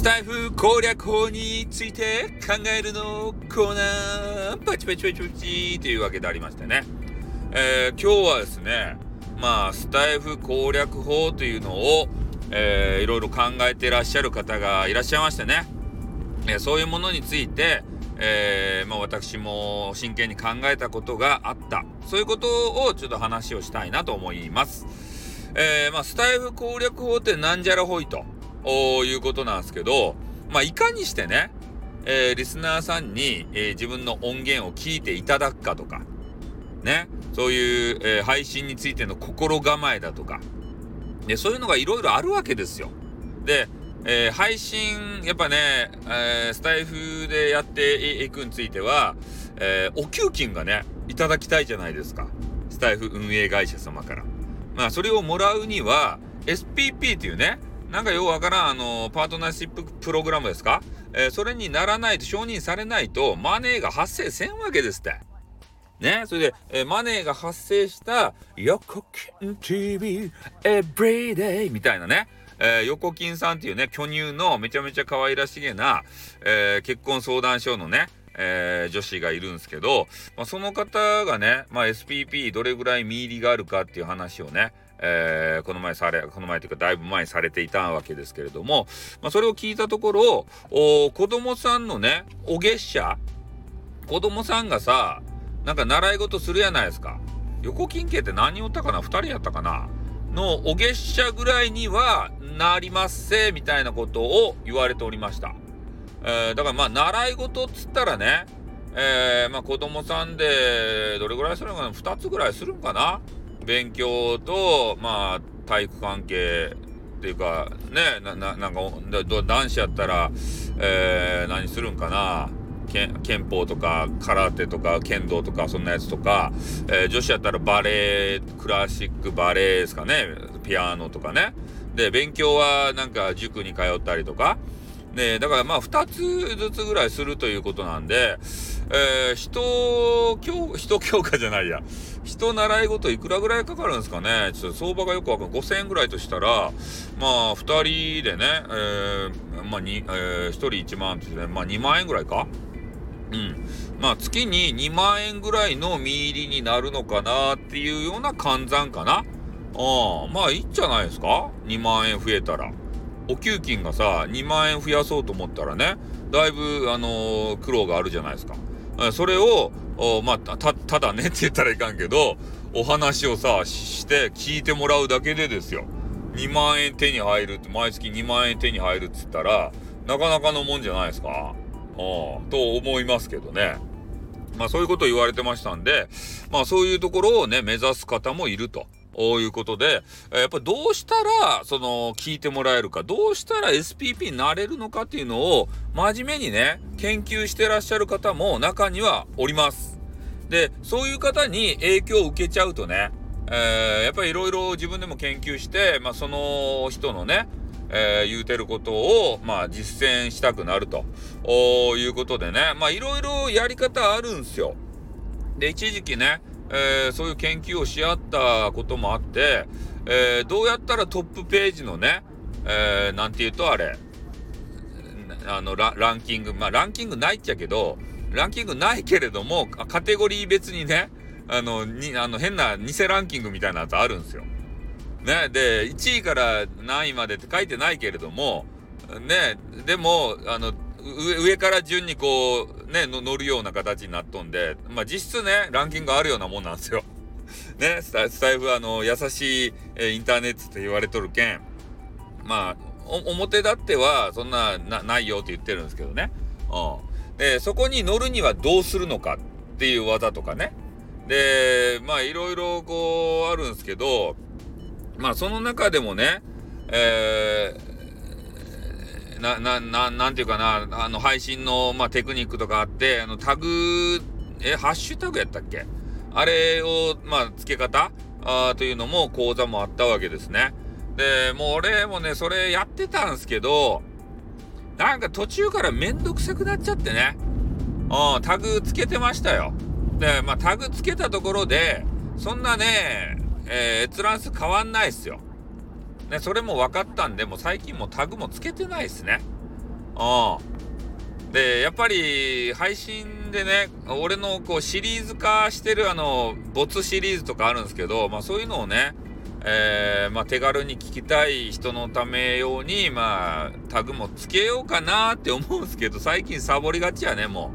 スタイフ攻略法について考えるのコーナー。パチパチパチパチ。というわけでありましてね、えー、今日はですねまあスタイフ攻略法というのを、えー、いろいろ考えてらっしゃる方がいらっしゃいましてね、えー、そういうものについて、えー、まあ、私も真剣に考えたことがあった。そういうことをちょっと話をしたいなと思います。えー、まあ、スタイフ攻略法ってなんじゃらほいと。いうことなんですけど、まあ、いかにしてね、えー、リスナーさんに、えー、自分の音源を聞いていただくかとか、ね、そういう、えー、配信についての心構えだとか、で、そういうのがいろいろあるわけですよ。で、えー、配信、やっぱね、えー、スタイフでやっていくについては、えー、お給金がね、いただきたいじゃないですか。スタイフ運営会社様から。まあ、それをもらうには、SPP っていうね、なんかようわからん、あの、パートナーシッププログラムですか？えー、それにならないと、承認されないと、マネーが発生せんわけですって。ね、それで、えー、マネーが発生した、横金 TV Everyday みたいなね、えー、横金さんっていうね、巨乳のめちゃめちゃ可愛らしげな、えー、結婚相談所のね、えー、女子がいるんですけど、まあ、その方がね、まあ、SPP どれぐらい見入りがあるかっていう話をね、えー、この前され、この前というかだいぶ前にされていたわけですけれども、まあ、それを聞いたところ、お子供さんのね、お月謝子供さんがさ、なんか習い事するやないですか。横金系って何人おったかな ?2 人やったかなのお月謝ぐらいにはなりますせ、みたいなことを言われておりました。えー、だからまあ習い事っつったらね、えー、まあ子供さんでどれぐらいするのかな ?2 つぐらいするんかな勉強と、まあ、体育関係っていうか、ね、な、ななんか、男子やったら、えー、何するんかな？憲法とか空手とか剣道とかそんなやつとか、えー、女子やったらバレエクラシックバレエですかね？ピアノとかね。で勉強はなんか塾に通ったりとか。ねだからまあ2つずつぐらいするということなんで、えー、人教人教科じゃないや人習い事いくらぐらいかかるんですかねちょっと相場がよくわかんない。5000円ぐらいとしたら、まあ、2人でね、えー、まあ、に、えー、1人1万ってね、まあ、2万円ぐらいかうん。まあ、月に2万円ぐらいの見入りになるのかなっていうような換算かな。ああ、まあ、いいんじゃないですか ?2 万円増えたら。お給金がさ、2万円増やそうと思ったらね、だいぶ、あのー、苦労があるじゃないですか。それを、まあ、た、ただね って言ったらいかんけど、お話をさ、して聞いてもらうだけでですよ。2万円手に入るって、毎月2万円手に入るっつったら、なかなかのもんじゃないですか。と思いますけどね。まあそういうことを言われてましたんで、まあそういうところをね、目指す方もいると。いうことで、やっぱりどうしたら、その、聞いてもらえるか、どうしたら SPP になれるのかっていうのを、真面目にね、研究してらっしゃる方も中にはおります。で、そういう方に影響を受けちゃうとね、えー、やっぱりいろいろ自分でも研究して、まあ、その人のね、えー、言うてることを、まあ、実践したくなるということでね、まあ、いろいろやり方あるんすよ。で、一時期ね、えー、そういう研究をし合ったこともあって、えー、どうやったらトップページのね、えー、なんて言うとあれ、あのラ、ランキング、まあランキングないっちゃけど、ランキングないけれども、カテゴリー別にね、あの、に、あの、変な偽ランキングみたいなやつあるんですよ。ね、で、1位から何位までって書いてないけれども、ね、でも、あの、上、上から順にこう、ね、乗るような形になっとんで、まあ実質ね、ランキングあるようなもんなんですよ。ね、スタスタイフあの、優しい、えインターネットって言われとるけん、まあ、表立ってはそんななないよって言ってるんですけどね。うん。で、そこに乗るにはどうするのかっていう技とかね。で、まあいろいろこうあるんですけど、まあその中でもね、えー、な、な、な、なんていうかな、あの、配信の、まあ、テクニックとかあって、あの、タグ、え、ハッシュタグやったっけ？あれを、まあ、付け方？あというのも講座もあったわけですね。で、もう俺もね、それやってたんすけど、なんか途中からめんどくさくなっちゃってね。うん、タグつけてましたよ。で、まあ、タグつけたところで、そんなね、えー、閲覧数変わんないっすよ。ね、それも分かったんで、もう最近もタグもつけてないですね。うん。で、やっぱり配信でね、俺のこうシリーズ化してるあの、ボツシリーズとかあるんですけど、まあそういうのをね、えー、まあ手軽に聞きたい人のため用に、まあタグもつけようかなって思うんですけど、最近サボりがちやね、も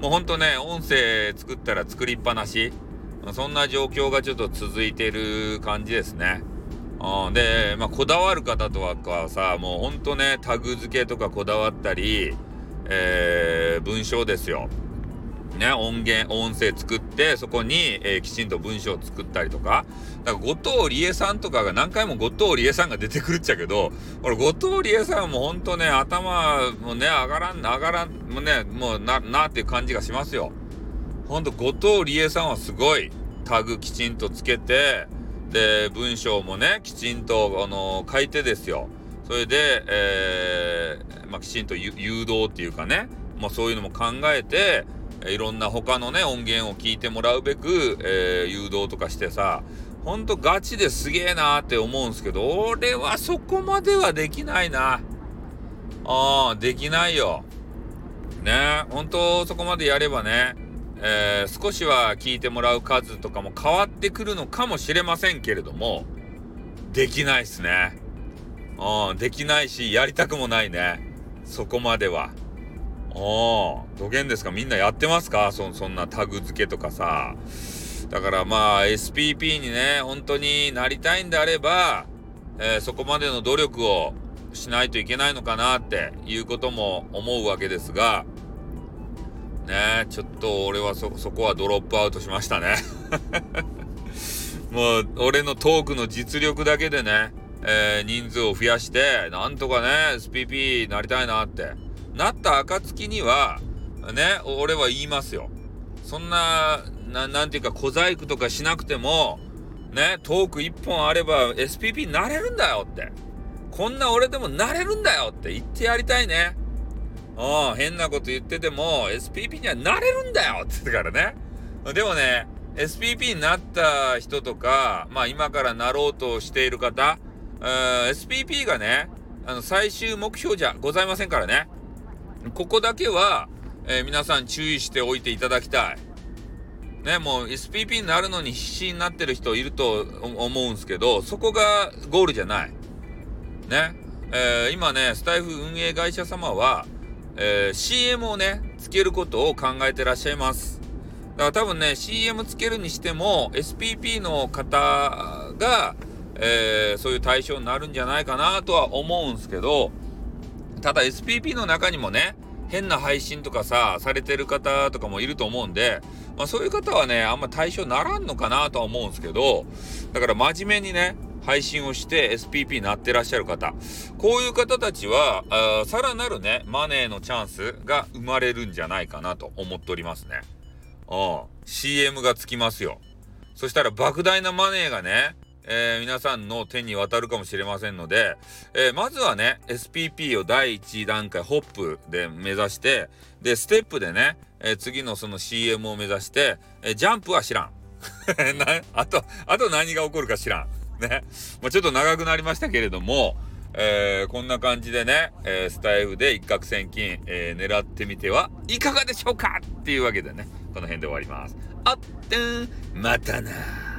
う。もうほんとね、音声作ったら作りっぱなし。そんな状況がちょっと続いてる感じですね。うん、で、まあ、こだわる方とはさ、もうほんとね、タグ付けとかこだわったり、えー、文章ですよ。ね、音源、音声作って、そこに、えー、きちんと文章を作ったりとか。だから、後藤理恵さんとかが何回も後藤理恵さんが出てくるっちゃけど、俺、後藤理恵さんもほんとね、頭もね、上がらん、上がらん、もうね、もうな、なっていう感じがしますよ。ほんと、後藤理恵さんはすごい、タグきちんとつけて、で、文章もね、きちんと、あのー、書いてですよ。それで、えー、まあ、きちんと誘導っていうかね、まあ、そういうのも考えて、いろんな他のね、音源を聞いてもらうべく、えー、誘導とかしてさ、ほんとガチですげえなーって思うんすけど、俺はそこまではできないな。ああ、できないよ。ねほんとそこまでやればね、えー、少しは聞いてもらう数とかも変わってくるのかもしれませんけれども、できないっすね。うん、できないし、やりたくもないね。そこまでは。おー、どげんですか？みんなやってますか？そそんなタグ付けとかさ。だからまあ SPP にね、本当になりたいんであれば、えー、そこまでの努力をしないといけないのかなっていうことも思うわけですが、ねちょっと俺はそ、こはドロップアウトしましたね もう、俺のトークの実力だけでね、えー、人数を増やして、なんとかね、SPP なりたいなって。なった暁には、ね、俺は言いますよ。そんな、なんていうか小細工とかしなくても、ね、トーク1本あれば SPP になれるんだよって。こんな俺でもなれるんだよって言ってやりたいね。うん、変なこと言ってても、SPP にはなれるんだよって言ってからね。でもね、SPP になった人とか、まあ今からなろうとしている方、SPP がね、あの、最終目標じゃございませんからね。ここだけは、えー、皆さん注意しておいていただきたい。ね、もう SPP になるのに必死になってる人いると思うんですけど、そこがゴールじゃない。ね。えー、今ね、スタイフ運営会社様は、えー、CM をね、つけることを考えてらっしゃいます。だから多分ね、CM つけるにしても、SPP の方が、えー、そういう対象になるんじゃないかなとは思うんすけど、ただ SPP の中にもね、変な配信とかさ、されてる方とかもいると思うんで、まあそういう方はね、あんま対象ならんのかなとは思うんすけど、だから真面目にね、配信をして SPP になってらっしゃる方。こういう方たちは、あさらなるね、マネーのチャンスが生まれるんじゃないかなと思っておりますね。うん。CM がつきますよ。そしたら莫大なマネーがね、えー、皆さんの手に渡るかもしれませんので、えー、まずはね、SPP を第1段階、ホップで目指して、で、ステップでね、えー、次のその CM を目指して、えジャンプは知らん。あと、あと何が起こるか知らん。ね。まあ、ちょっと長くなりましたけれども、えー、こんな感じでね、えー、スタイフで一攫千金、えー、狙ってみてはいかがでしょうかっていうわけでね、この辺で終わります。あってん、またな